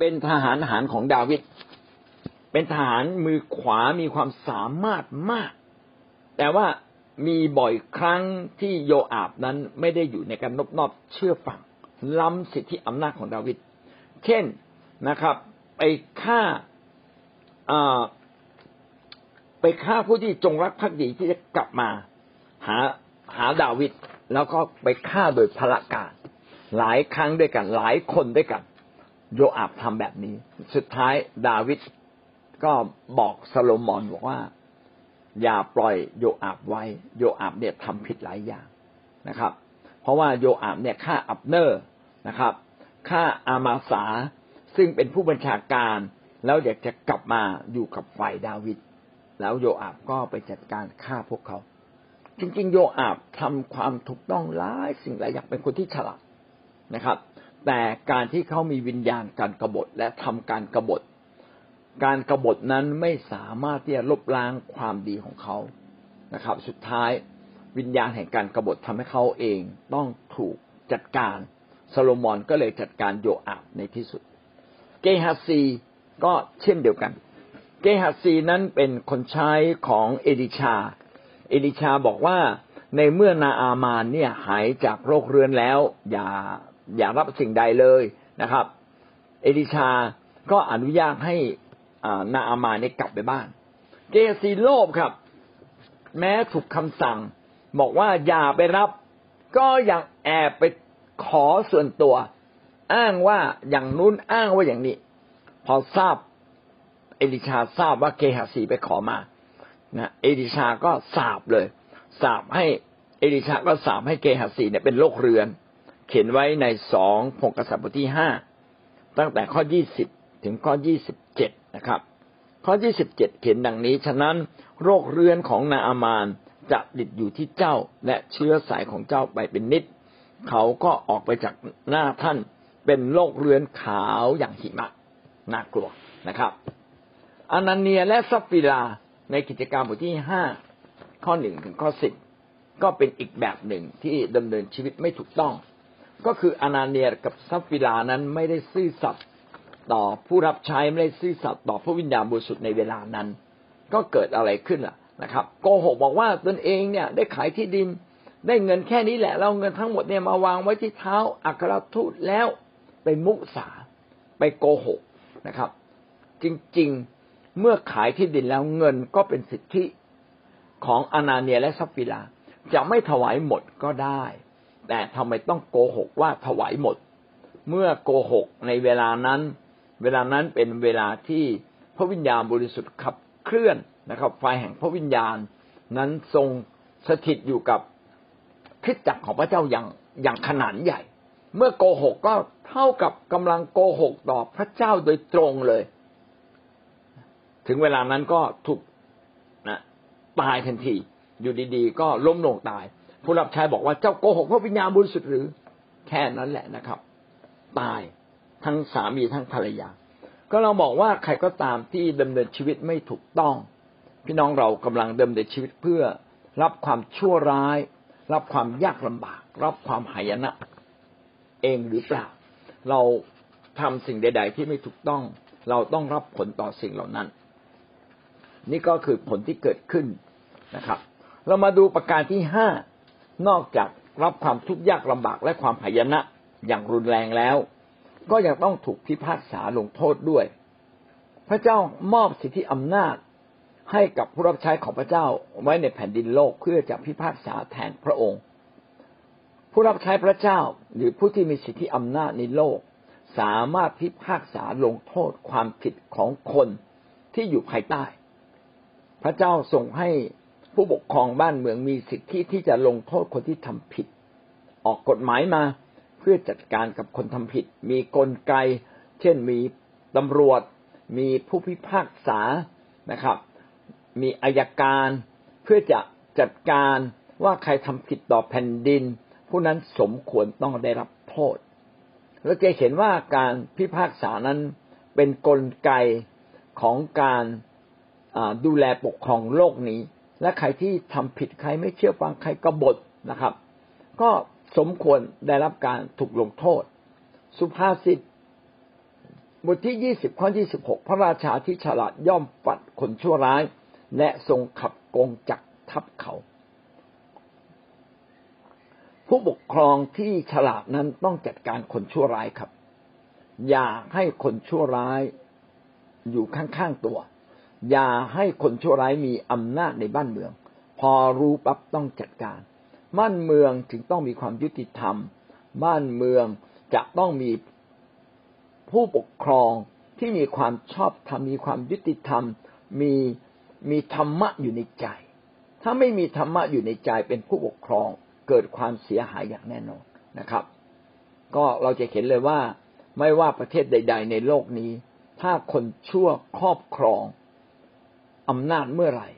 เป็นทหารหารของดาวิดเป็นทหารมือขวามีความสามารถมาก แต่ว่ามีบ่อยครั้งที่โยอาบนั้นไม่ได้อยู่ในการนบนอบเชื่อฟัง ล้ำสิทธิอำนาจของดาวิดเช่นนะครับ ไปฆ่าไปฆ่าผู้ที่จงรักภักดีที่จะกลับมา หาหาดาวิดแล้วก็ไปฆ่าโดยพละการ หลายครั้งด้วยกัน หลายคนด้วยกัน โยอาบทำแบบนี้ สุดท้ายดาวิดก็บอกซาโลมอนบอกว่า อย่าปล่อยโยอาบไว้ โยอาบเนี่ยทำผิดหลายอย่างนะครับ เพราะว่าโยอาบเนี่ยฆ่าอับเนอร์นะครับฆ่าอามาสาซึ่งเป็นผู้บัญชาการ แล้วอยากจะกลับมาอยู่กับฝ่ายดาวิดแล้วโยอาบก็ไปจัดการฆ่าพวกเขา จริง ๆ โยอาบทำความถูกต้องหลายสิ่งหลายอย่างเป็นคนที่ฉลาดนะครับ แต่การที่เขามีวิญญาณการกรบฏและทำการกรบฏ การกรบฏนั้นไม่สามารถที่จะลบล้างความดีของเขานะครับ สุดท้ายวิญญาณแห่งการกรบฏทำให้เขาเองต้องถูกจัดการซาโลมอนก็เลยจัดการโยอาบในที่สุด เกฮัสซีก็เช่นเดียวกัน เกหะซีนั้นเป็นคนใช้ของเอลีชา เอลีชาบอกว่าในเมื่อนาอามานเนี่ยหายจากโรคเรื้อนแล้ว อย่า อย่ารับสิ่งใดเลยนะครับ เอลีชาก็อนุญาตให้นาอามานเนี่ยกลับไปบ้าน เกหะซีโลภครับ แม้ถูกคำสั่ง บอกว่าอย่าไปรับ ก็ยังแอบไปขอส่วนตัว อ้างว่าอย่างนู้นอ้างว่าอย่างนี้ พอทราบ เอลิชาทราบว่าเกหาสีไปขอมานะเอลิชาก็สาบเลยสาบให้เอลิชาก็สาบให้เกหาสีเนี่ยเป็นโรคเรือน เขียนไว้ในสองพงกษัตริย์บทที่ห้าตั้งแต่ข้อยี่สิบถึงข้อยี่สิบเจ็ดนะครับ ข้อยี่สิบเจ็ดเขียนดังนี้ ฉะนั้นโรคเรื้อนของนาอามานจะติดอยู่ที่เจ้าและเชื้อสายของเจ้าไปเป็นนิตย์ เขาก็ออกไปจากหน้าท่านเป็นโรคเรื้อนขาวอย่างหิมะน่ากลัวนะครับอานาเนียและสัปฟีราในกิจการบทที่ห้าข้อหนึ่งถึงข้อสิบก็เป็นอีกแบบหนึ่งที่ดำเนินชีวิตไม่ถูกต้อง ก็คืออานาเนียกับสัปฟีรานั้นไม่ได้ซื่อสัตย์ต่อผู้รับใช้ไม่ได้ซื่อสัตย์ต่อพระวิญญาณบริสุทธิ์ในเวลานั้น ก็เกิดอะไรขึ้นล่ะนะครับโกหกบอกว่าตนเองเนี่ยได้ขายที่ดินได้เงินแค่นี้แหละ เราเงินทั้งหมดเนี่ยมาวางไว้ที่เท้าอัครทูตแล้วไปมุสาไปโกหกนะครับ จริงๆเมื่อขายที่ดินแล้วเงินก็เป็นสิทธิของอนาเนียและซัฟฟิลาจะไม่ถวายหมดก็ได้ แต่ทำไมต้องโกหกว่าถวายหมด เมื่อโกหกในเวลานั้น เวลานั้นเป็นเวลาที่พระวิญญาณบริสุทธิ์ขับเคลื่อนนะครับ ไฟแห่งพระวิญญาณนั้นทรงสถิตอยู่กับคิดจักของพระเจ้าอย่างอย่างขนาดใหญ่ เมื่อโกหกก็เท่ากับกำลังโกหกต่อพระเจ้าโดยตรงเลย ถึงเวลานั้นก็ถูกนะตายทันที อยู่ดีๆ ก็ล้มลงตาย ผู้รับใช้บอกว่าเจ้าโกหกพระวิญญาณบริสุทธิ์หรือ แค่นั้นแหละนะครับ ตายทั้งสามีทั้งภรรยา ก็เราบอกว่าใครก็ตามที่ดำเนินชีวิตไม่ถูกต้อง พี่น้องเรากำลังดำเนินชีวิตเพื่อรับความชั่วร้าย รับความยากลำบาก รับความหายนะ เองหรือเปล่า เราทำสิ่งใด ๆ ที่ไม่ถูกต้อง เราต้องรับผลต่อสิ่งเหล่านั้น นี่ก็คือผลที่เกิดขึ้นนะครับ เรามาดูประการที่ห้า นอกจากรับความทุกข์ยากลำบากและความหายนะอย่างรุนแรงแล้ว ก็ยังต้องถูกพิพากษาลงโทษด้วย พระเจ้ามอบสิทธิอำนาจให้กับผู้รับใช้ของพระเจ้าไว้ในแผ่นดินโลกเพื่อจะพิพากษาแทนพระองค์ ผู้รับใช้พระเจ้าหรือผู้ที่มีสิทธิอำนาจในโลก สามารถพิพากษาลงโทษความผิดของคนที่อยู่ภายใต้ พระเจ้าส่งให้ ผู้ปกครองบ้านเมืองมีสิทธิที่จะลงโทษคนที่ทำผิด ออกกฎหมายมาเพื่อจัดการกับคนทำผิด มีกลไก เช่นมีตำรวจ มีผู้พิพากษานะครับ มีอายการเพื่อจะจัดการว่าใครทำผิดต่อแผ่นดิน ผู้นั้นสมควรต้องได้รับโทษแล้วจะเห็นว่าการพิพากษานั้นเป็นนกลไกของการดูแลปกครองโลกนี้ และใครที่ทำผิดใครไม่เชื่อฟังใครกบฏนะครับ ก็สมควรได้รับการถูกลงโทษ สุภาษิตบทที่ยี่สิบข้อที่สิบหกพระราชาที่ฉลาดย่อมปัดคนชั่วร้าย และทรงขับกงจักทับเขา ผู้ปกครองที่ฉลาดนั้นต้องจัดการคนชั่วร้ายครับ อย่าให้คนชั่วร้ายอยู่ข้างๆตัว อย่าให้คนชั่วร้ายมีอำนาจในบ้านเมือง พอรู้ปั๊บต้องจัดการ บ้านเมืองจึงต้องมีความยุติธรรม บ้านเมืองจะต้องมีผู้ปกครองที่มีความชอบธรรมมีความยุติธรรม มีมีธรรมะอยู่ในใจ ถ้าไม่มีธรรมะอยู่ในใจเป็นผู้ปกครองเกิดความเสียหายอย่างแน่นอนนะครับ ก็เราจะเห็นเลยว่าไม่ว่าประเทศใด ๆ ในโลกนี้ ถ้าคนชั่วครอบครอง อำนาจเมื่อไหร่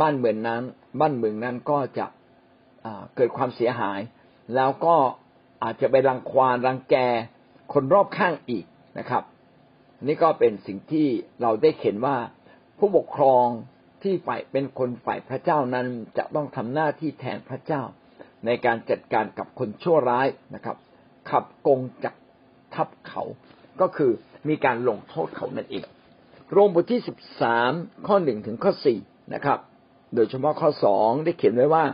บ้านเมืองนั้น บ้านเมืองนั้นก็จะเกิดความเสียหาย แล้วก็อาจจะไปรังควานรังแกคนรอบข้างอีกนะครับ นี่ก็เป็นสิ่งที่เราได้เห็นว่าผู้ปกครองที่ฝ่ายเป็นคนฝ่ายพระเจ้านั้นจะต้องทำหน้าที่แทนพระเจ้า ในการจัดการกับคนชั่วร้ายนะครับ ขับกงจักทับเขา ก็คือมีการลงโทษเขานั่นเอง โรมบทที่สิบสามข้อหนึ่งถึงข้อสี่นะครับ โดยเฉพาะข้อสองได้เขียนไว้ว่า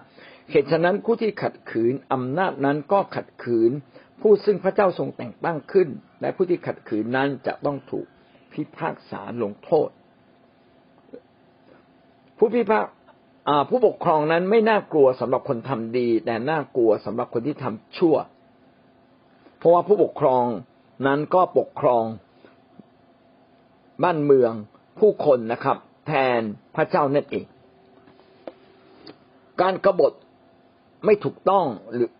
เหตุฉะนั้นผู้ที่ขัดขืนอำนาจนั้นก็ขัดขืน ผู้ซึ่งพระเจ้าทรงแต่งตั้งขึ้น และผู้ที่ขัดขืนนั้นจะต้องถูกพิพากษาลงโทษ ผู้พิพากผู้ปกครองนั้นไม่น่ากลัวสำหรับคนทำดี แต่น่ากลัวสำหรับคนที่ทำชั่ว เพราะว่าผู้ปกครองนั้นก็ปกครอง บ้านเมืองผู้คนนะครับ แทนพระเจ้านั่นเอง การกรบฏไม่ถูกต้องหรือ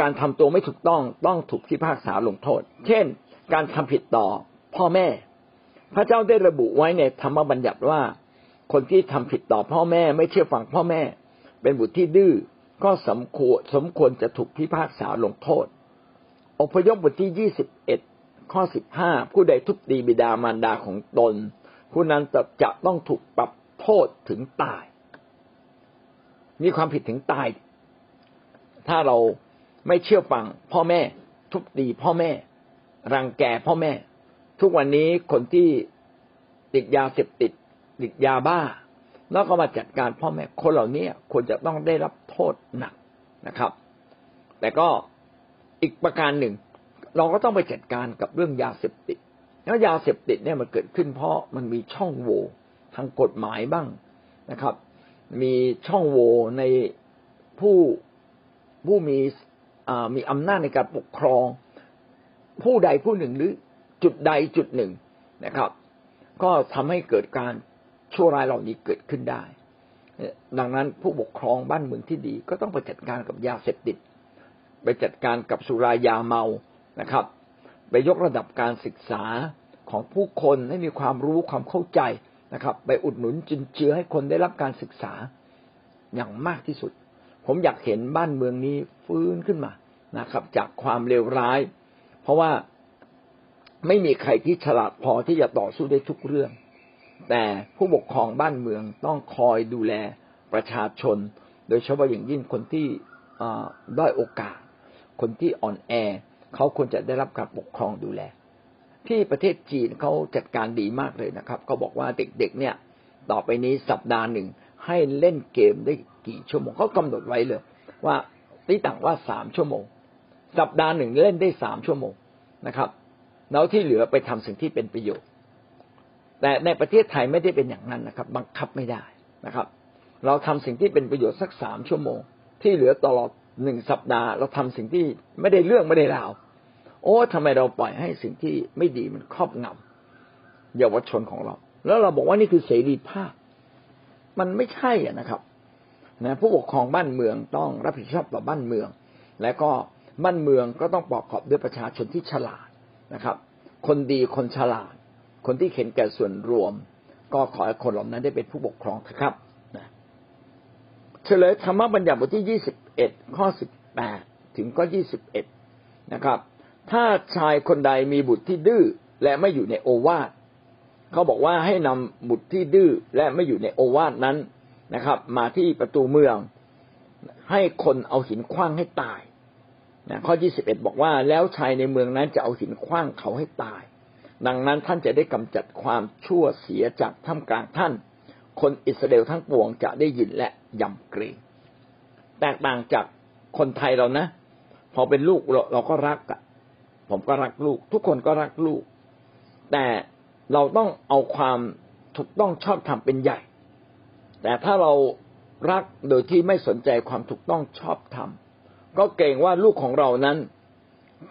การทำตัวไม่ถูกต้องต้องถูกพิพากษาลงโทษ เช่น การทำผิดต่อพ่อแม่ พระเจ้าได้ระบุไว้ในธรรมบัญญัติว่า คนที่ทำผิดต่อพ่อแม่ ไม่เชื่อฟังพ่อแม่ เป็นบุตรที่ดื้อก็สมควรสมควรจะถูกพิพากษาลงโทษ อพยพบทที่ยี่สิบเอ็ด ข้อสิบห้าผู้ใดทุบตีบิดามารดาของตน ผู้นั้นจะต้องถูกปรับโทษถึงตาย มีความผิดถึงตาย ถ้าเราไม่เชื่อฟังพ่อแม่ ทุบตีพ่อแม่ รังแกพ่อแม่ ทุกวันนี้คนที่ติดยาเสพติด ติดยาบ้า แล้วก็มาจัดการพ่อแม่คนเหล่านี้ควรจะต้องได้รับโทษหนักนะครับ แต่ก็อีกประการหนึ่ง เราก็ต้องไปจัดการกับเรื่องยาเสพติดแล้วยาเสพติดเนี่ยมันเกิดขึ้นเพราะมันมีช่องโหว่ทางกฎหมายบ้างนะครับ มีช่องโหว่ในผู้ผู้มีมีอำนาจในการปกครอง ผู้ใดผู้หนึ่งหรือจุดใดจุดหนึ่งนะครับ ก็ทำให้เกิดการชั่วร้ายเหล่านี้เกิดขึ้นได้ ดังนั้นผู้ปกครองบ้านเมืองที่ดี ก็ต้องไปจัดการกับยาเสพติด ไปจัดการกับสุรายาเมา นะครับ ไปยกระดับการศึกษาของผู้คนให้มีความรู้ความเข้าใจนะครับ ไปอุดหนุนจุนเจือให้คนได้รับการศึกษาอย่างมากที่สุด ผมอยากเห็นบ้านเมืองนี้ฟื้นขึ้นมานะครับ จากความเลวร้าย เพราะว่าไม่มีใครที่ฉลาดพอที่จะต่อสู้ได้ทุกเรื่อง แต่ผู้ปกครองบ้านเมืองต้องคอยดูแลประชาชน โดยเฉพาะอย่างยิ่งคนที่ด้อยโอกาส คนที่อ่อนแอ เขาควรจะได้รับการปกครองดูแล ที่ประเทศจีนเขาจัดการดีมากเลยนะครับเขาบอกว่าเด็กๆเนี่ย ต่อไปนี้สัปดาห์หนึ่งให้เล่นเกมได้กี่ชั่วโมงเขากำหนดไว้เลย ว่าตีต่างว่าสามชั่วโมง สัปดาห์หนึ่งเล่นได้สามชั่วโมงนะครับแล้วที่เหลือไปทำสิ่งที่เป็นประโยชน์ แต่ในประเทศไทยไม่ได้เป็นอย่างนั้นนะครับ บังคับไม่ได้นะครับ เราทำสิ่งที่เป็นประโยชน์สักสามชั่วโมง ที่เหลือตลอดหนึ่งสัปดาห์ เราทำสิ่งที่ไม่ได้เรื่องไม่ได้ราว โอ้ทำไมเราปล่อยให้สิ่งที่ไม่ดีมันครอบงำเยาวชนของเรา แล้วเราบอกว่านี่คือเสรีภาพ มันไม่ใช่อะนะครับนะผู้ปกครองบ้านเมืองต้องรับผิดชอบต่อบ้านเมือง และก็บ้านเมืองก็ต้องประกอบด้วยประชาชนที่ฉลาดนะครับ คนดีคนฉลาด คนที่เห็นแก่ส่วนรวม ก็ขอให้คนเหล่านั้นได้เป็นผู้ปกครองนะครับนะเฉลยธรรมบัญญัติบทที่ยี่สิบเอ็ดข้อสิบแปดถึงข้อยี่สิบเอ็ดนะครับ ถ้าชายคนใดมีบุตรที่ดื้อและไม่อยู่ในโอวาทเขาบอกว่าให้นำบุตรที่ดื้อและไม่อยู่ในโอวาทนั้นนะครับ มาที่ประตูเมือง ให้คนเอาหินคว้างให้ตายนะข้อที่สิบเอ็ดบอกว่าแล้วชายในเมืองนั้นจะเอาหินคว้างเขาให้ตาย ดังนั้นท่านจะได้กำจัดความชั่วเสียจากท่ามกลางท่าน คนอิสราเอลทั้งปวงจะได้ยินและยำเกรงแตกต่างจากคนไทยเรานะ พอเป็นลูกเราเราก็รักอะ ผมก็รักลูก ทุกคนก็รักลูก แต่เราต้องเอาความถูกต้องชอบธรรมเป็นใหญ่ แต่ถ้าเรารักโดยที่ไม่สนใจความถูกต้องชอบธรรมก็เกรงว่าลูกของเรานั้น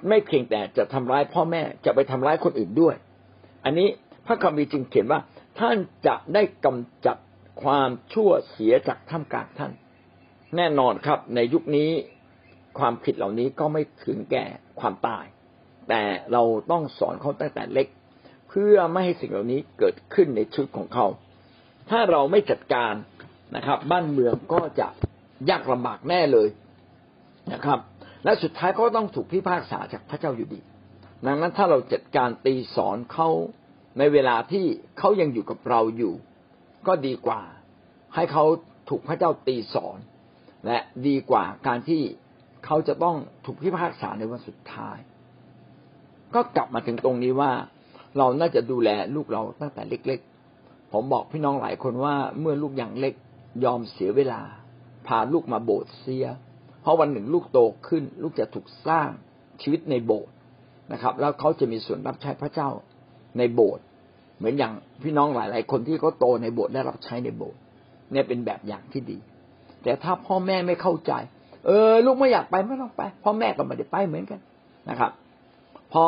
ไม่เพียงแต่จะทำร้ายพ่อแม่จะไปทำร้ายคนอื่นด้วย อันนี้พระคัมภีร์จึงเขียนว่า ท่านจะได้กำจัดความชั่วเสียจากท่ามกลางท่าน แน่นอนครับในยุคนี้ความผิดเหล่านี้ก็ไม่ถึงแก่ความตาย แต่เราต้องสอนเขาตั้งแต่เล็ก เพื่อไม่ให้สิ่งเหล่านี้เกิดขึ้นในชีวิตของเขา ถ้าเราไม่จัดการนะครับ บ้านเมืองก็จะยากลำบากแน่เลยนะครับ และสุดท้ายก็ต้องถูกพิพากษาจากพระเจ้าอยู่ดี ดังนั้นถ้าเราจัดการตีสอนเขาในเวลาที่เขายังอยู่กับเราอยู่ ก็ดีกว่า ให้เขาถูกพระเจ้าตีสอน และดีกว่าการที่เขาจะต้องถูกพิพากษาในวันสุดท้าย ก็กลับมาถึงตรงนี้ว่า เราน่าจะดูแลลูกเราตั้งแต่เล็ก ๆ ผมบอกพี่น้องหลายคนว่าเมื่อลูกยังเล็กยอมเสียเวลา พาลูกมาโบสถ์เสีย เพราะวันหนึ่งลูกโตขึ้น ลูกจะถูกสร้างชีวิตในโบสถ์นะครับ แล้วเขาจะมีส่วนรับใช้พระเจ้าในโบสถ์เหมือนอย่างพี่น้องหลาย ๆ คนที่เขาโตในโบสถ์ได้รับใช้ในโบสถ์เนี่ยเป็นแบบอย่างที่ดี แต่ถ้าพ่อแม่ไม่เข้าใจ เออ ลูกไม่อยากไปไม่ต้องไปพ่อแม่ก็ไม่ได้ไปเหมือนกันนะครับ พอ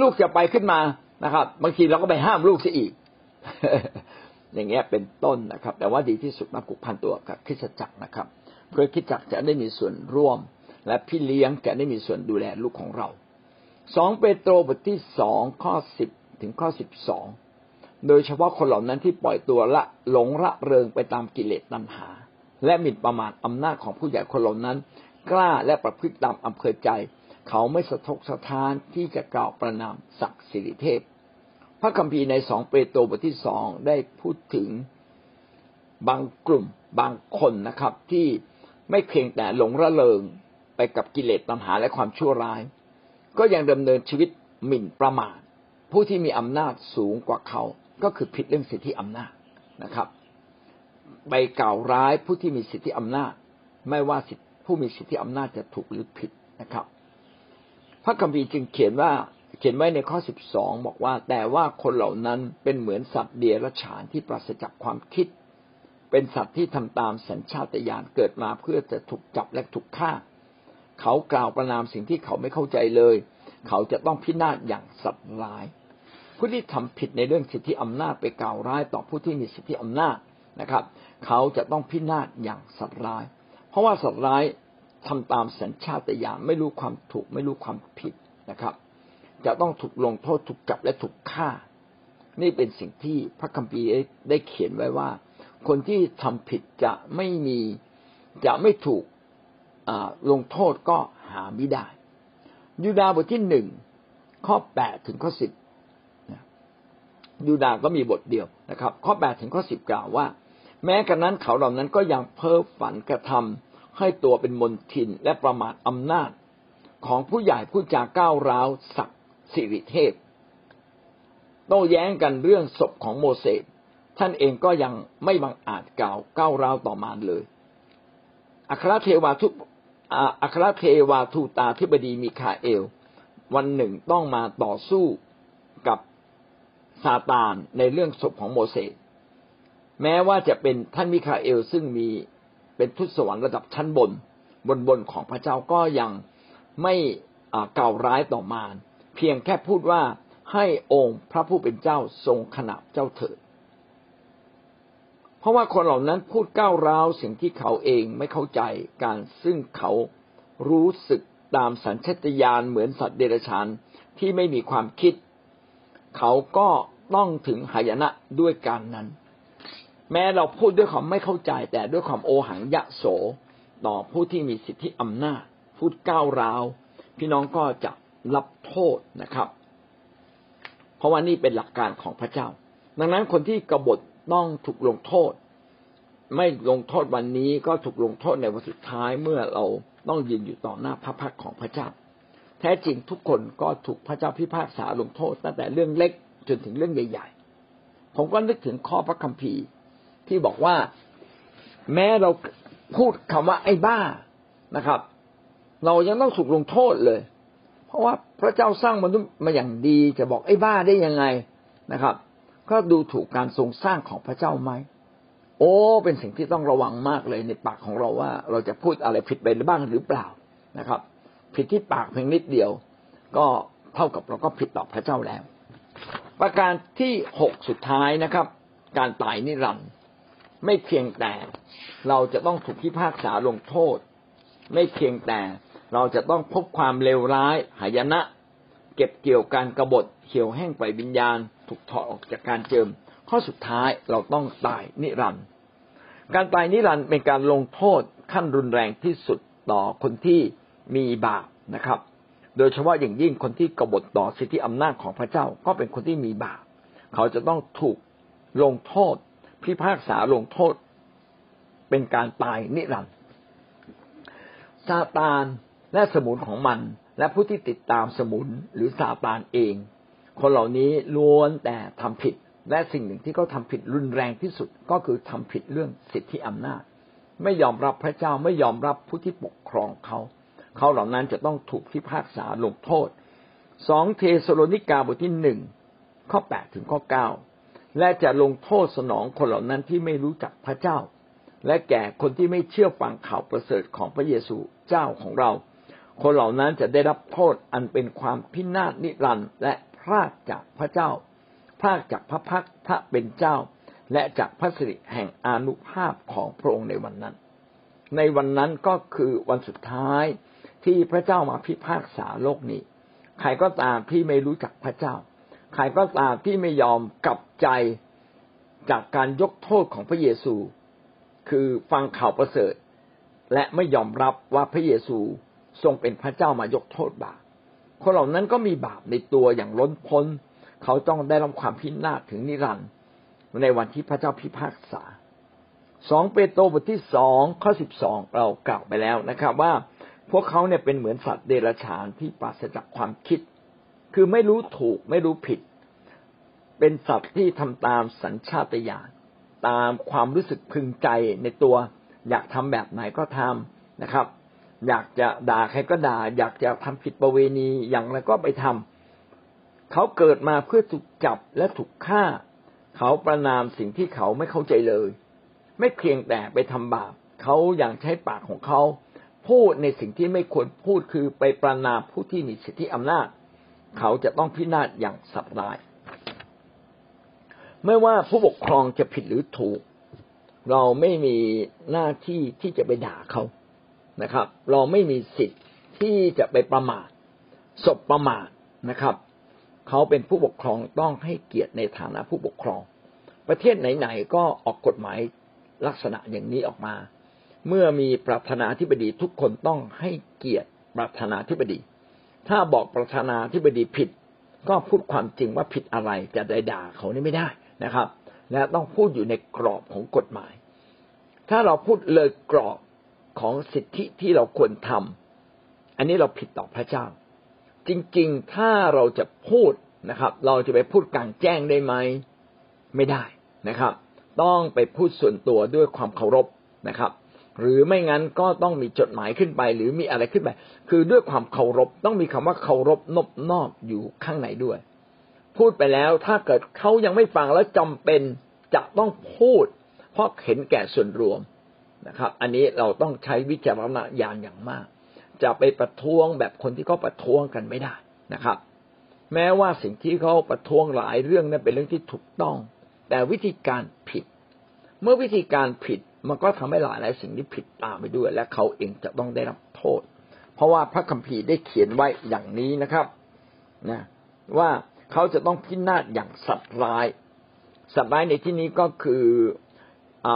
ลูกจะไปขึ้นมานะครับบางทีเราก็ไปห้ามลูกซะอีก อย่างเงี้ยเป็นต้นนะครับ แต่ว่าดีที่สุดมาผูกพันตัวกับคริสตจักรนะครับ เพื่อคริสตจักรจะได้มีส่วนร่วม และพี่เลี้ยงจะได้มีส่วนดูแลลูกของเราสองเปโตรบทที่สองข้อสิบถึงข้อสิบสองโดยเฉพาะคนเหล่านั้นที่ปล่อยตัวละหลงระเริงไปตามกิเลสตัณหา และหมิ่นประมาทอำนาจของผู้ใหญ่คนเหล่านั้น กล้าและประพฤติตามอำเภอใจ เขาไม่สะทกสะท้านที่จะกล่าวประนามศักดิ์สิริเทพ พระคัมภีร์ในสองเปโตรบทที่สองได้พูดถึงบางกลุ่มบางคนนะครับ ที่ไม่เพียงแต่หลงระเริงไปกับกิเลสตัณหาและความชั่วร้าย ก็ยังดำเนินชีวิตหมิ่นประมาทผู้ที่มีอำนาจสูงกว่าเขา ก็คือผิดเรื่องสิทธิอำนาจนะครับ ไปกล่าวร้ายผู้ที่มีสิทธิอำนาจ ไม่ว่าผู้มีสิทธิอำนาจจะถูกหรือผิดนะครับ ระคัมภีร์จึงเขียนว่าเขียนไว้ในข้อสิบสองบอกว่า แต่ว่าคนเหล่านั้นเป็นเหมือนสัตว์เดรัจฉานที่ปราศจากความคิด เป็นสัตว์ที่ทำตามสัญชาตญาณเกิดมาเพื่อจะถูกจับและถูกฆ่า เขากล่าวประนามสิ่งที่เขาไม่เข้าใจเลย เขาจะต้องพินาศอย่างสัตว์ร้าย ผู้ที่ทำผิดในเรื่องสิทธิอำนาจไปกล่าวร้ายต่อผู้ที่มีสิทธิอำนาจนะครับ เขาจะต้องพินาศอย่างสัตว์ร้าย เพราะว่าสัตว์ร้าย ทำตามสัญชาตญาณไม่รู้ความถูก ไม่รู้ความผิดนะครับ จะต้องถูกลงโทษถูกจับและถูกฆ่า นี่เป็นสิ่งที่พระคัมภีร์ได้เขียนไว้ว่า คนที่ทำผิดจะไม่มีจะไม่ถูกลงโทษก็หาไม่ได้ ยูดาบทที่หนึ่งข้อแปดถึงข้อสิบยูดาก็มีบทเดียวนะครับ ข้อแปดถึงข้อสิบกล่าวว่า แม้กระนั้นเขาเหล่านั้นก็ยังเพ้อฝันกระทำ ให้ตัวเป็นมนทินและประมาทอำนาจของผู้ใหญ่ผู้จาก้าวร้าวศักดิ์สิริเทพโต้แย้งกันเรื่องศพของโมเสสท่านเองก็ยังไม่บังอาจกล่าวก้าวร้าวต่อมาเลย อัครเทวาทุอัครเทวาทูตาธิบดีมิคาเอล วันหนึ่งต้องมาต่อสู้กับซาตานในเรื่องศพของโมเสสแม้ว่าจะเป็นท่านมิคาเอลซึ่งมี เป็นทุตสวรรค์ระดับชั้นบน บนบนของพระเจ้าก็ยังไม่เก่าร้ายต่อมารเพียงแค่พูดว่าให้องค์พระผู้เป็นเจ้าทรงขนาบเจ้าเถิด เพราะว่าคนเหล่านั้นพูดก้าวร้าวสิ่งที่เขาเองไม่เข้าใจการซึ่งเขารู้สึกตามสัญชตาตญาณเหมือนสัตว์เดรัจฉานที่ไม่มีความคิด เขาก็ต้องถึงหายนะด้วยการนั้น แม้เราพูดด้วยความไม่เข้าใจ แต่ด้วยความโอหังยะโส ต่อผู้ที่มีสิทธิอำนาจ พูดก้าวร้าว พี่น้องก็จะรับโทษนะครับ เพราะว่านี่เป็นหลักการของพระเจ้า ดังนั้นคนที่กบฏต้องถูกลงโทษ ไม่ลงโทษวันนี้ก็ถูกลงโทษในวันสุดท้ายเมื่อเราต้องยืนอยู่ต่อหน้าพระพักของพระเจ้า แท้จริงทุกคนก็ถูกพระเจ้าพิพากษาลงโทษตั้งแต่เรื่องเล็กจนถึงเรื่องใหญ่ ๆ ผมก็นึกถึงข้อพระคัมภีร์ ที่บอกว่า แม้เราพูดคำว่าไอ้บ้านะครับ เรายังต้องถูกลงโทษเลย เพราะว่าพระเจ้าสร้างมนุษย์มาอย่างดีจะบอกไอ้บ้าได้ยังไงนะครับ ก็ดูถูกการทรงสร้างของพระเจ้าไหมโอ้ เป็นสิ่งที่ต้องระวังมากเลยในปากของเราว่า เราจะพูดอะไรผิดไปบ้างหรือเปล่านะครับ ผิดที่ปากเพียงนิดเดียว ก็เท่ากับเราก็ผิดต่อพระเจ้าแล้ว ประการที่หกสุดท้ายนะครับ การตายนิรันดร์ ไม่เพียงแต่เราจะต้องถูกพิพากษาลงโทษ ไม่เพียงแต่เราจะต้องพบความเลวร้าย หายนะ เก็บเกี่ยวการกรบฏเขียวแห้งไปวิญญาณ ถูกถอดออกจากการเจิม ข้อสุดท้ายเราต้องตายนิรันดร์การตายนิรันดร์เป็นการลงโทษขั้นรุนแรงที่สุดต่อคนที่มีบาปนะครับ โดยเฉพาะอย่างยิ่งคนที่กบฏต่อสิทธิอำนาจของพระเจ้าก็เป็นคนที่มีบาป เขาจะต้องถูกลงโทษ พิพากษาลงโทษ เป็นการตายนิรันดร์ซาตานและสมุนของมัน และผู้ที่ติดตามสมุนหรือซาตานเอง คนเหล่านี้ล้วนแต่ทำผิด และสิ่งหนึ่งที่เขาทาผิดรุนแรงที่สุดก็คือทำผิดเรื่องสิทธิอำนาจ ไม่ยอมรับพระเจ้าไม่ยอมรับผู้ที่ปกครองเขา เขาเหล่านั้นจะต้องถูกพิพากษาลงโทษสองเทสโลนิกาบทที่หนึ่งข้อแปดถึงข้อเก้า และจะลงโทษสนองคนเหล่านั้นที่ไม่รู้จักพระเจ้า และแก่คนที่ไม่เชื่อฟังข่าวประเสริฐของพระเยซูเจ้าของเรา คนเหล่านั้นจะได้รับโทษอันเป็นความพินาศนิรันดร์และพรากจากพระเจ้าพรากจากพระพักพระเป็นเจ้า และจากพระสิริแห่งอนุภาพของพระองค์ในวันนั้น ในวันนั้นก็คือวันสุดท้ายที่พระเจ้ามาพิพากษาโลกนี้ ใครก็ตามที่ไม่รู้จักพระเจ้า ใครก็ตามที่ไม่ยอมกลับใจจากการยกโทษของพระเยซู คือฟังข่าวประเสริฐ และไม่ยอมรับว่าพระเยซูทรงเป็นพระเจ้ามายกโทษบาปคนเหล่านั้นก็มีบาปในตัวอย่างล้นพ้น เขาต้องได้รับความพินาศถึงนิรันดร์ในวันที่พระเจ้าพิพากษาสองเปโตรบทที่สองข้อสิบสองเรากล่าวไปแล้วนะครับ ว่าพวกเขาเนี่ยเป็นเหมือนสัตว์เดรัจฉานที่ปราศจากความคิด คือไม่รู้ถูกไม่รู้ผิด เป็นสัตว์ที่ทำตามสัญชาตญาณตามความรู้สึกพึงใจในตัว อยากทำแบบไหนก็ทำนะครับ อยากจะด่าใครก็ด่า อยากจะทำผิดประเวณีอย่างไรก็ไปทำเขาเกิดมาเพื่อถูกจับและถูกฆ่า เขาประนามสิ่งที่เขาไม่เข้าใจเลย ไม่เพียงแต่ไปทำบาปเขาอย่างใช้ปากของเขา พูดในสิ่งที่ไม่ควรพูดคือไปประนามผู้ที่มีสิทธิอำนาจ เขาจะต้องพินาศอย่างสัตว์ร้ายไม่ว่าผู้ปกครองจะผิดหรือถูก เราไม่มีหน้าที่ที่จะไปด่าเขานะครับ เราไม่มีสิทธิ์ที่จะไปประมาทศพประมาทนะครับ เขาเป็นผู้ปกครองต้องให้เกียรติในฐานะผู้ปกครอง ประเทศไหนๆก็ออกกฎหมายลักษณะอย่างนี้ออกมา เมื่อมีประธานาธิบดีทุกคนต้องให้เกียรติประธานาธิบดี ถ้าบอกประธานาธิบดีผิด ก็พูดความจริงว่าผิดอะไรจะได้ด่าเขานี่ไม่ได้นะครับ และต้องพูดอยู่ในกรอบของกฎหมาย ถ้าเราพูดเลยกรอบของสิทธิที่เราควรทำอันนี้เราผิดต่อพระเจ้า จริงๆ ถ้าเราจะพูดนะครับ เราจะไปพูดกลางแจ้งได้ไหมไม่ได้นะครับ ต้องไปพูดส่วนตัวด้วยความเคารพนะครับ หรือไม่งั้นก็ต้องมีจดหมายขึ้นไป หรือมีอะไรขึ้นไป คือด้วยความเคารพต้องมีคำว่าเคารพนบนอบอยู่ข้างในด้วย พูดไปแล้วถ้าเกิดเขายังไม่ฟังแล้วจำเป็นจะต้องพูด เพราะเห็นแก่ส่วนรวมนะครับ อันนี้เราต้องใช้วิจารณญาณอย่างมาก จะไปประท้วงแบบคนที่เขาประท้วงกันไม่ได้นะครับ แม้ว่าสิ่งที่เขาประท้วงหลายเรื่องนั้นเป็นเรื่องที่ถูกต้อง แต่วิธีการผิด เมื่อวิธีการผิด มันก็ทำให้หลายหลายสิ่งที่ผิดตามไปด้วย และเขาเองจะต้องได้รับโทษ เพราะว่าพระคัมภีร์ได้เขียนไว้อย่างนี้นะครับนะว่าเขาจะต้องพินาศอย่างสัตว์ร้าย สัตว์ร้ายในที่นี้ก็คืออ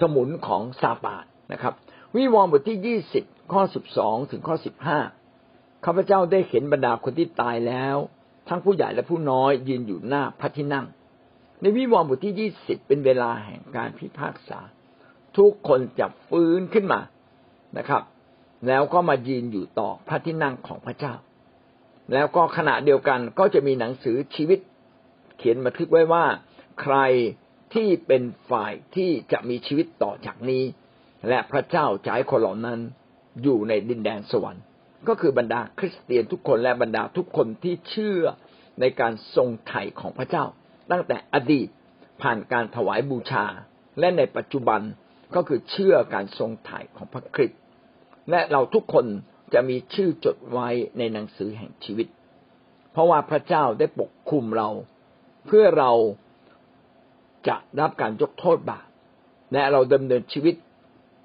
สมุนของซาตานนะครับ วิวรณ์บทที่ยี่สิบข้อสิบสองถึงข้อสิบห้าข้าพเจ้าได้เห็นบรรดาคนที่ตายแล้ว ทั้งผู้ใหญ่และผู้น้อยยืนอยู่หน้าพระที่นั่ง ในวิวรณ์บทที่ยี่สิบเป็นเวลาแห่งการพิพากษา ทุกคนจะฟื้นขึ้นมานะครับ แล้วก็มายืนอยู่ต่อพระที่นั่งของพระเจ้า แล้วก็ขณะเดียวกันก็จะมีหนังสือชีวิต เขียนบันทึกไว้ว่า ใครที่เป็นฝ่ายที่จะมีชีวิตต่อจากนี้ และพระเจ้าจะให้คนเหล่านั้นอยู่ในดินแดนสวรรค์ก็คือบรรดาคริสเตียนทุกคนและบรรดาทุกคนที่เชื่อในการทรงไถ่ของพระเจ้า ตั้งแต่อดีตผ่านการถวายบูชา และในปัจจุบันก็คือเชื่อการทรงไถ่ของพระคริสต์และเราทุกคนจะมีชื่อจดไว้ในหนังสือแห่งชีวิต เพราะว่าพระเจ้าได้ปกคุมเรา เพื่อเราจะรับการยกโทษบาปและเราดำเนินชีวิต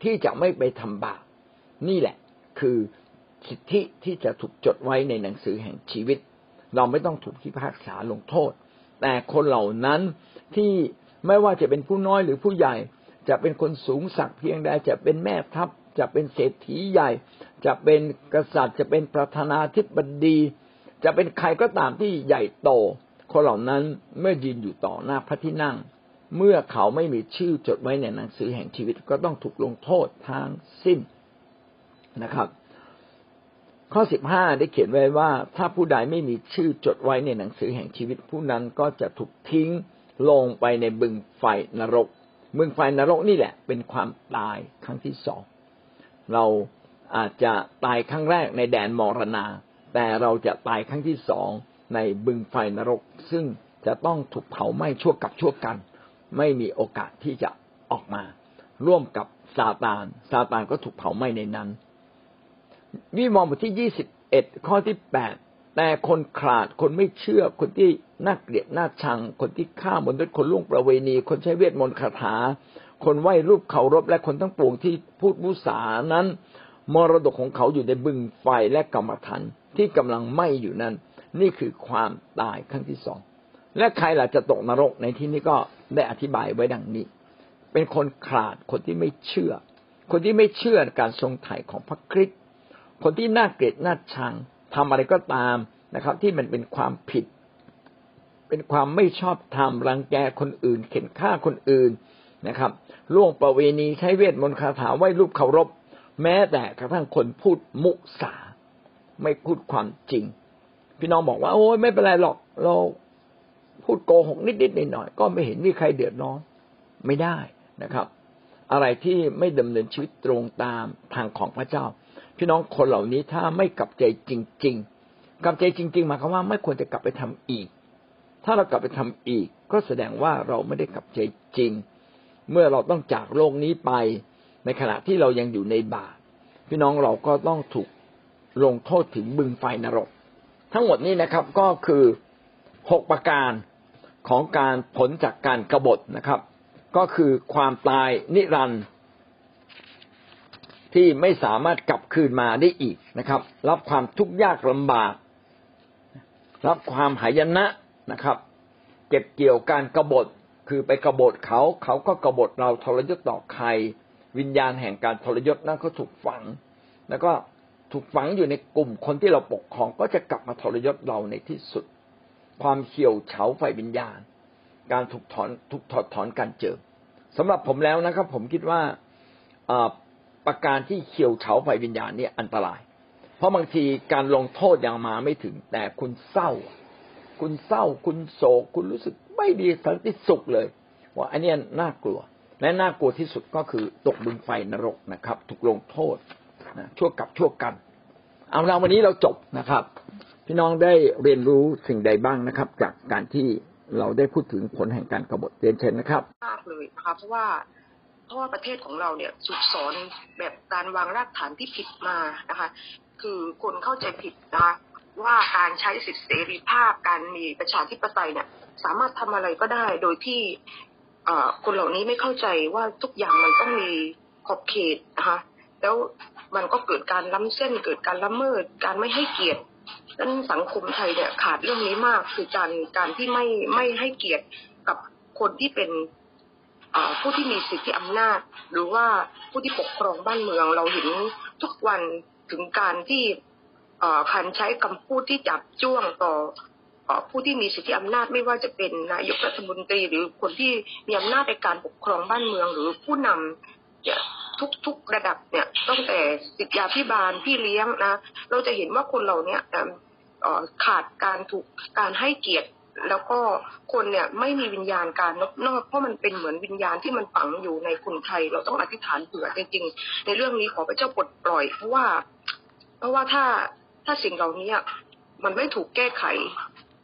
ที่จะไม่ไปทำบาปนี่แหละคือสิทธิที่จะถูกจดไว้ในหนังสือแห่งชีวิต เราไม่ต้องถูกพิพากษาลงโทษ แต่คนเหล่านั้นที่ไม่ว่าจะเป็นผู้น้อยหรือผู้ใหญ่ จะเป็นคนสูงสักเพียงใดจะเป็นแม่ทัพ จะเป็นเศรษฐีใหญ่ จะเป็นกษัตริย์ จะเป็นประธานาธิบดี จะเป็นใครก็ตามที่ใหญ่โต คนเหล่านั้นเมื่อยืนอยู่ต่อหน้าพระที่นั่ง เมื่อเขาไม่มีชื่อจดไว้ในหนังสือแห่งชีวิตก็ต้องถูกลงโทษทางสิ้นนะครับ ข้อสิบห้าได้เขียนไว้ว่า ถ้าผู้ใดไม่มีชื่อจดไว้ในหนังสือแห่งชีวิตผู้นั้นก็จะถูกทิ้งลงไปในบึงไฟนรก บึงไฟนรกนี่แหละ เป็นความตายครั้งที่สองเราอาจจะตายครั้งแรกในแดนมรณา แต่เราจะตายครั้งที่สองในบึงไฟนรก ซึ่งจะต้องถูกเผาไหม้ชั่วกับชั่วกัน ไม่มีโอกาสที่จะออกมา ร่วมกับซาตานซาตานก็ถูกเผาไหม้ในนั้น วิมองบทที่ยี่สิบเอ็ดข้อที่แปดแต่คนขาดคนไม่เชื่อคนที่น่าเกลียดน่าชัง คนที่ฆ่ามนุษย์คนล่วงประเวณี คนใช้เวทมนต์คาถา คนไหว้รูปเคารพและคนทั้งปวงที่พูดมุสานั้น มรดกของเขาอยู่ในบึงไฟและกรรมฐานที่กำลังไหม้อยู่นั้น นี่คือความตายครั้งที่สองและใครล่ะจะตกนรกในที่นี้ก็ได้อธิบายไว้ดังนี้ เป็นคนขาดคนที่ไม่เชื่อ คนที่ไม่เชื่อการทรงไถ่ของพระคริสต์ คนที่น่าเกลียดน่าชังทำอะไรก็ตามนะครับ ที่มันเป็นความผิด เป็นความไม่ชอบธรรมรังแกคนอื่น เข็นฆ่าคนอื่นนะครับล่วงประเวณีใช้เวทมนต์คาถาไหว้รูปเคารพ แม้แต่กระทั่งคนพูดมุสา ไม่พูดความจริง พี่น้องบอกว่า โอ้ยไม่เป็นไรหรอก เราพูดโกหกนิดๆหน่อยๆก็ไม่เห็นมีใครเดือดร้อนไม่ได้นะครับ อะไรที่ไม่ดำเนินชีวิตตรงตามทางของพระเจ้า พี่น้องคนเหล่านี้ถ้าไม่กลับใจจริง ๆ กลับใจจริง ๆ หมายความว่าไม่ควรจะกลับไปทำอีก ถ้าเรากลับไปทำอีก ก็แสดงว่าเราไม่ได้กลับใจจริง เมื่อเราต้องจากโลกนี้ไป ในขณะที่เรายังอยู่ในบาปพี่น้องเราก็ต้องถูกลงโทษถึงบึงไฟนรก ทั้งหมดนี้นะครับก็คือหกประการของการผลจากการกรบฏนะครับ ก็คือความตายนิรันดร์ ที่ไม่สามารถกลับคืนมาได้อีกนะครับ รับความทุกข์ยากลำบาก รับความหายนะนะครับ เก็บเกี่ยวการกรบฏคือไปกรบฏเขา เขาก็กรบฏเราทรยศต่อใคร วิญญาณแห่งการทรยศนั้นก็ถูกฝัง แล้วก็ถูกฝังอยู่ในกลุ่มคนที่เราปกครองก็จะกลับมาทรยศเราในที่สุด ความเขียวเฉาไฟวิญญาณ การถูกถอนถูกถอดถอนการเจอสำหรับผมแล้วนะครับ ผมคิดว่า ประการที่เขียวเฉาไฟวิญญาณนี่อันตราย เพราะบางทีการลงโทษยังมาไม่ถึง แต่คุณเศร้า คุณเศร้า คุณโศก คุณรู้สึกไม่มีสันติสุขเลย ว่าอันนี้น่ากลัว และน่ากลัวที่สุดก็คือตกบึงไฟนรกนะครับ ถูกลงโทษนะชั่วกับชั่วกัน เอาเราวันนี้เราจบนะครับ พี่น้องได้เรียนรู้สิ่งใดบ้างนะครับ จากการที่เราได้พูดถึงผลแห่งการกบฏเรียนเชิญนะครับมากเลยนะครับเพราะว่า เพราะว่าประเทศของเราเนี่ยสุกสอนแบบการวางรากฐานที่ผิดมานะคะ คือคนเข้าใจผิดนะคะว่าการใช้สิทธิเสรีภาพการมีประชาธิปไตยเนี่ย สามารถทำอะไรก็ได้โดยที่คนเหล่านี้ไม่เข้าใจว่าทุกอย่างมันต้องมีขอบเขตนะคะแล้วมันก็เกิดการล้ำเส้นเกิดการละเมิด การไม่ให้เกียรตินั้นสังคมไทยเนี่ยขาดเรื่องนี้มากคือการการที่ไม่ไม่ให้เกียรติกับคนที่เป็น ผู้ที่มีสิทธิอำนาจ หรือว่าผู้ที่ปกครองบ้านเมือง เราเห็นทุกวันถึงการที่การใช้คำพูดที่จับจ้วงต่อผู้ที่มีสิทธิอำนาจไม่ว่าจะเป็นนายกรัฐมนตรี หรือคนที่มีอำนาจในการปกครองบ้านเมือง หรือผู้นำทุกๆระดับเนี่ยตั้งแต่สิทธยาพิบาลพี่เลี้ยงนะ เราจะเห็นว่าคนเหล่านี้ขาดการถูกการให้เกียรติ แล้วก็คนเนี่ยไม่มีวิญญาณการนอบนอบเพราะมันเป็นเหมือนวิญญาณที่มันฝังอยู่ในคนไทย เราต้องอธิษฐานเผื่อจริงๆ ในเรื่องนี้ขอพระเจ้าปลดปล่อย เพราะว่า เพราะว่าถ้าถ้าสิ่งเหล่านี้มันไม่ถูกแก้ไข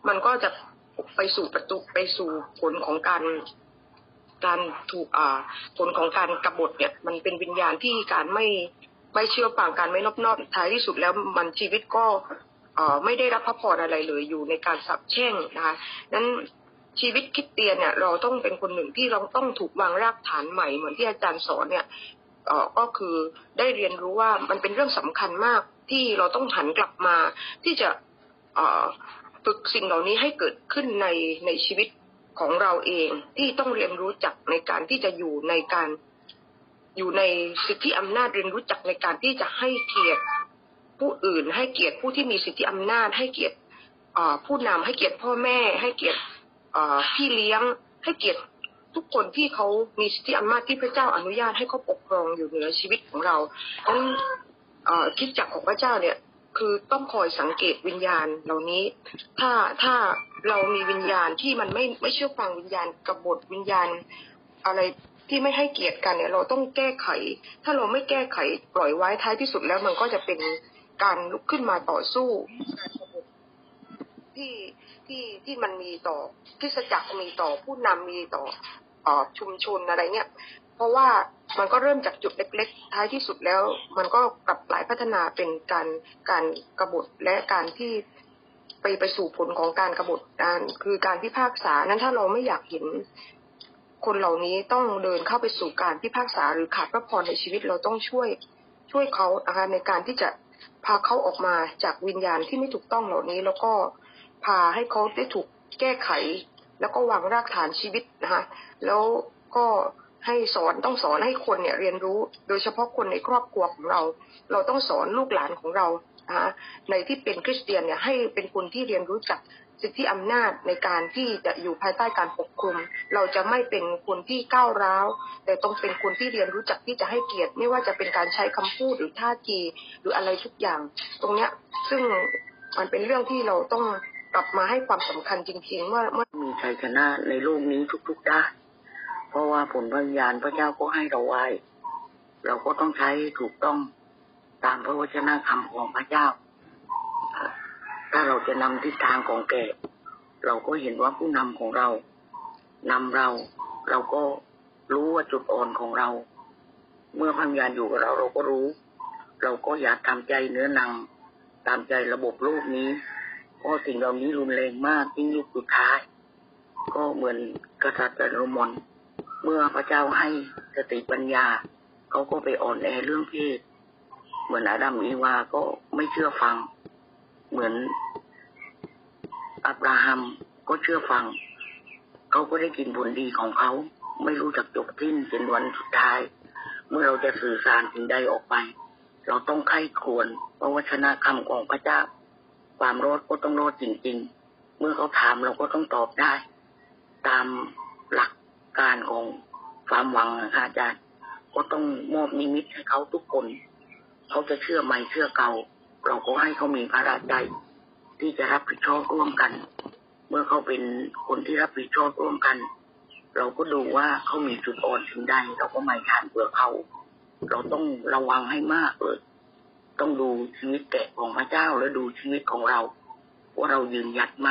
มันก็จะไปสู่ประตูไปสู่ผลของการการถูกอ่าผลของการกบฏเนี่ย มันเป็นวิญญาณที่การไม่ไม่เชื่อฟังการไม่นอบนอบท้ายที่สุดแล้วมันชีวิตก็ ไม่ได้รับพระพรอะไรเลยอยู่ในการสับแช่งนะคะนั้นชีวิตคิดเตียนเนี่ยเราต้องเป็นคนหนึ่งที่เราต้องถูกวางรากฐานใหม่เหมือนที่อาจารย์สอนเนี่ยอ่อก็คือได้เรียนรู้ว่ามันเป็นเรื่องสำคัญมากที่เราต้องหันกลับมาที่จะฝึกสิ่งเหล่านี้ให้เกิดขึ้นในในชีวิตของเราเองที่ต้องเรียนรู้จักในการที่จะอยู่ในการอยู่ในสิทธิอำนาจเรียนรู้จักในการที่จะให้เกียรติ ผู้อื่น ให้เกียรติผู้ที่มีสิทธิอำนาจ ให้เกียรติผู้นำให้เกียรติพ่อแม่ ให้เกียรติพี่เลี้ยง ให้เกียรติทุกคนที่เขามีสิทธิอำนาจที่พระเจ้าอนุญาตให้เขาปกครองอยู่เหนือชีวิตของเราดังนั้นคิดจักของพระเจ้าเนี่ยคือต้องคอยสังเกตวิญญาณเหล่านี้ ถ้าถ้าเรามีวิญญาณที่มันไม่ไม่เชื่อฟังวิญญาณกบฏวิญญาณ อะไรที่ไม่ให้เกียรติกันเนี่ย เราต้องแก้ไข ถ้าเราไม่แก้ไขปล่อยไว้ท้ายที่สุดแล้วมันก็จะเป็น การลุกขึ้นมาต่อสู้ที่ที่ที่มันมีต่อที่สจักมีต่อผู้นำมีต่ออชุมชนอะไรเนี่ย เพราะว่ามันก็เริ่มจากจุดเล็กๆ ท้ายที่สุดแล้ว มันก็กลับหลายพัฒนาเป็นการการกรบฏและการที่ไปไปสู่ผลของการกบฏการคือการพิพากษานั้นถ้าเราไม่อยากเห็นคนเหล่านี้ต้องเดินเข้าไปสู่การพิพากษาหรือขาดพระพรในชีวิตเราต้องช่วยช่วยเขานะคะในการที่จะ พาเขาออกมาจากวิญญาณที่ไม่ถูกต้องเหล่านี้ แล้วก็พาให้เขาได้ถูกแก้ไข แล้วก็วางรากฐานชีวิตนะคะแล้วก็ให้สอนต้องสอนให้คนเนี่ยเรียนรู้ โดยเฉพาะคนในครอบครัวของเรา เราต้องสอนลูกหลานของเรานะะในที่เป็นคริสเตียนเนี่ยให้เป็นคนที่เรียนรู้จัก สิทธิอำนาจในการที่จะอยู่ภายใต้การปกคลุม เราจะไม่เป็นคนที่ก้าวร้าว แต่ต้องเป็นคนที่เรียนรู้จักที่จะให้เกียรติ ไม่ว่าจะเป็นการใช้คำพูดหรือท่าทีหรืออะไรทุกอย่าง ตรงเนี้ยซึ่งมันเป็นเรื่องที่เราต้องกลับมาให้ความสำคัญจริงๆว่าเมื่อมีชัยชนะในโลกนี้ทุกๆด้านเพราะว่าผลพยานพระเจ้าก็ให้เราไว้ เราก็ต้องใช้ถูกต้องตามพระวจนะคำของพระเจ้า ถ้าเราจะนำทิศทางของแกเราก็เห็นว่าผู้นำของเรานำเรา เราก็รู้ว่าจุดอ่อนของเรา เมื่อพระวิญญาณอยู่กับเรา เราก็รู้ เราก็อยากตามใจเนื้อนัง ตามใจระบบโลกนี้ เพราะสิ่งเหล่านี้รุนแรงมากยิ่งยุคสุดท้าย ก็เหมือนกษัตริย์โรมอนเมื่อพระเจ้าให้สติปัญญา เขาก็ไปอ่อนแอเรื่องเพศ เหมือนอาดัมอีวาก็ไม่เชื่อฟัง เหมือนอับราฮัมก็เชื่อฟัง เขาก็ได้กินผลดีของเขา ไม่รู้จักจบทิ้นเป็นวันสุดท้าย เมื่อเราจะสื่อสารถึงใดออกไป เราต้องไข้ควรเพราะวชนะคำของพระเจ้า ความรอดก็ต้องรอดจริง ๆ เมื่อเขาถามเราก็ต้องตอบได้ ตามหลักการของความหวังนะอาจารย์ ก็ต้องมอบนิมิตให้เขาทุกคน เขาจะเชื่อใหม่เชื่อเก่า เราก็ให้เขามีพระใจที่จะรับผิดชอบร่วมกัน เมื่อเขาเป็นคนที่รับผิดชอบร่วมกัน เราก็ดูว่าเขามีจุดอ่อนถึงใดเราก็ไม่ทานเปลือเขา เราต้องระวังให้มากเลย ต้องดูชีวิตแกะของพระเจ้าและดูชีวิตของเรา ว่าเรายืนหยัดไหม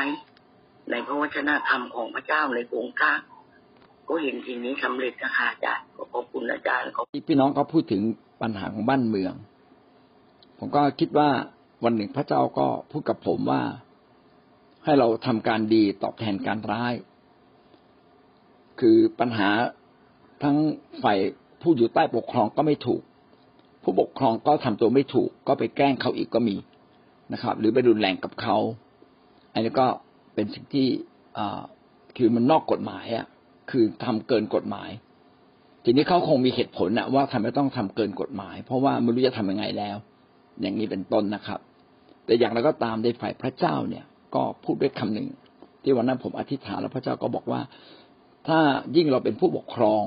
ในพระวจนะธรรมของพระเจ้าในองค์กาก็เห็นทีนี้สำเร็จนะคะอาจารย์ขอบคุณอาจารย์ขอบพี่น้องเขาพูดถึงปัญหาของบ้านเมือง ผมก็คิดว่าวันหนึ่งพระเจ้าก็พูดกับผมว่าให้เราทำการดีตอบแทนการร้าย คือปัญหาทั้งฝ่ายผู้อยู่ใต้ปกครองก็ไม่ถูก ผู้ปกครองก็ทำตัวไม่ถูก ก็ไปแกล้งเขาอีกก็มีนะครับ หรือไปรุนแรงกับเขา อันนี้ก็เป็นสิ่งที่คือมันนอกกฎหมายอะ คือทำเกินกฎหมาย ทีนี้เขาคงมีเหตุผลนะว่าทำไมต้องทำเกินกฎหมาย เพราะว่าไม่รู้จะทำยังไงแล้ว อย่างนี้เป็นต้นนะครับ แต่อย่างไรก็ตามในฝ่ายพระเจ้าเนี่ยก็พูดด้วยคำหนึ่งที่วันนั้นผมอธิษฐานแล้วพระเจ้าก็บอกว่า ถ้ายิ่งเราเป็นผู้ปกครอง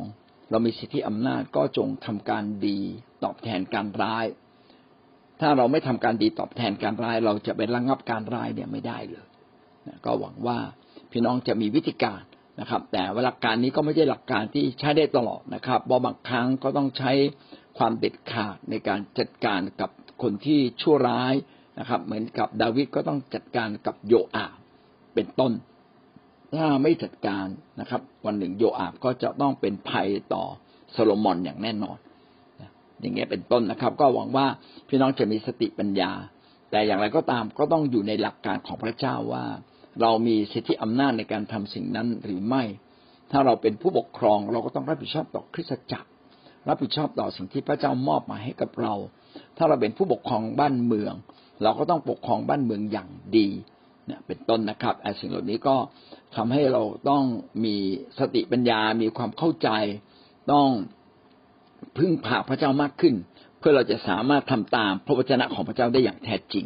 เรามีสิทธิอำนาจก็จงทำการดีตอบแทนการร้าย ถ้าเราไม่ทำการดีตอบแทนการร้าย เราจะไประงับการร้ายเนี่ยไม่ได้เลยก็หวังว่าพี่น้องจะมีวิธีการนะครับ แต่หลักการนี้ก็ไม่ใช่หลักการที่ใช้ได้ตลอดนะครับบางครั้งก็ต้องใช้ความเด็ดขาดในการจัดการกับ คนที่ชั่วร้ายนะครับ เหมือนกับดาวิดก็ต้องจัดการกับโยอาบเป็นต้น ถ้าไม่จัดการนะครับ วันหนึ่งโยอาบก็จะต้องเป็นภัยต่อโซโลมอนอย่างแน่นอน อย่างเงี้ยเป็นต้นนะครับ ก็หวังว่าพี่น้องจะมีสติปัญญา แต่อย่างไรก็ตามก็ต้องอยู่ในหลักการของพระเจ้าว่า เรามีสิทธิอำนาจในการทำสิ่งนั้นหรือไม่ ถ้าเราเป็นผู้ปกครองเราก็ต้องรับผิดชอบต่อคริสตจักร รับผิดชอบต่อสิ่งที่พระเจ้ามอบมาให้กับเรา ถ้าเราเป็นผู้ปกครองบ้านเมือง เราก็ต้องปกครองบ้านเมืองอย่างดีเนี่ยเป็นต้นนะครับไอ้สิ่งเหล่านี้ก็ทำให้เราต้องมีสติปัญญา มีความเข้าใจ ต้องพึ่งพาพระเจ้ามากขึ้น เพื่อเราจะสามารถทำตามพระวจนะของพระเจ้าได้อย่างแท้จริง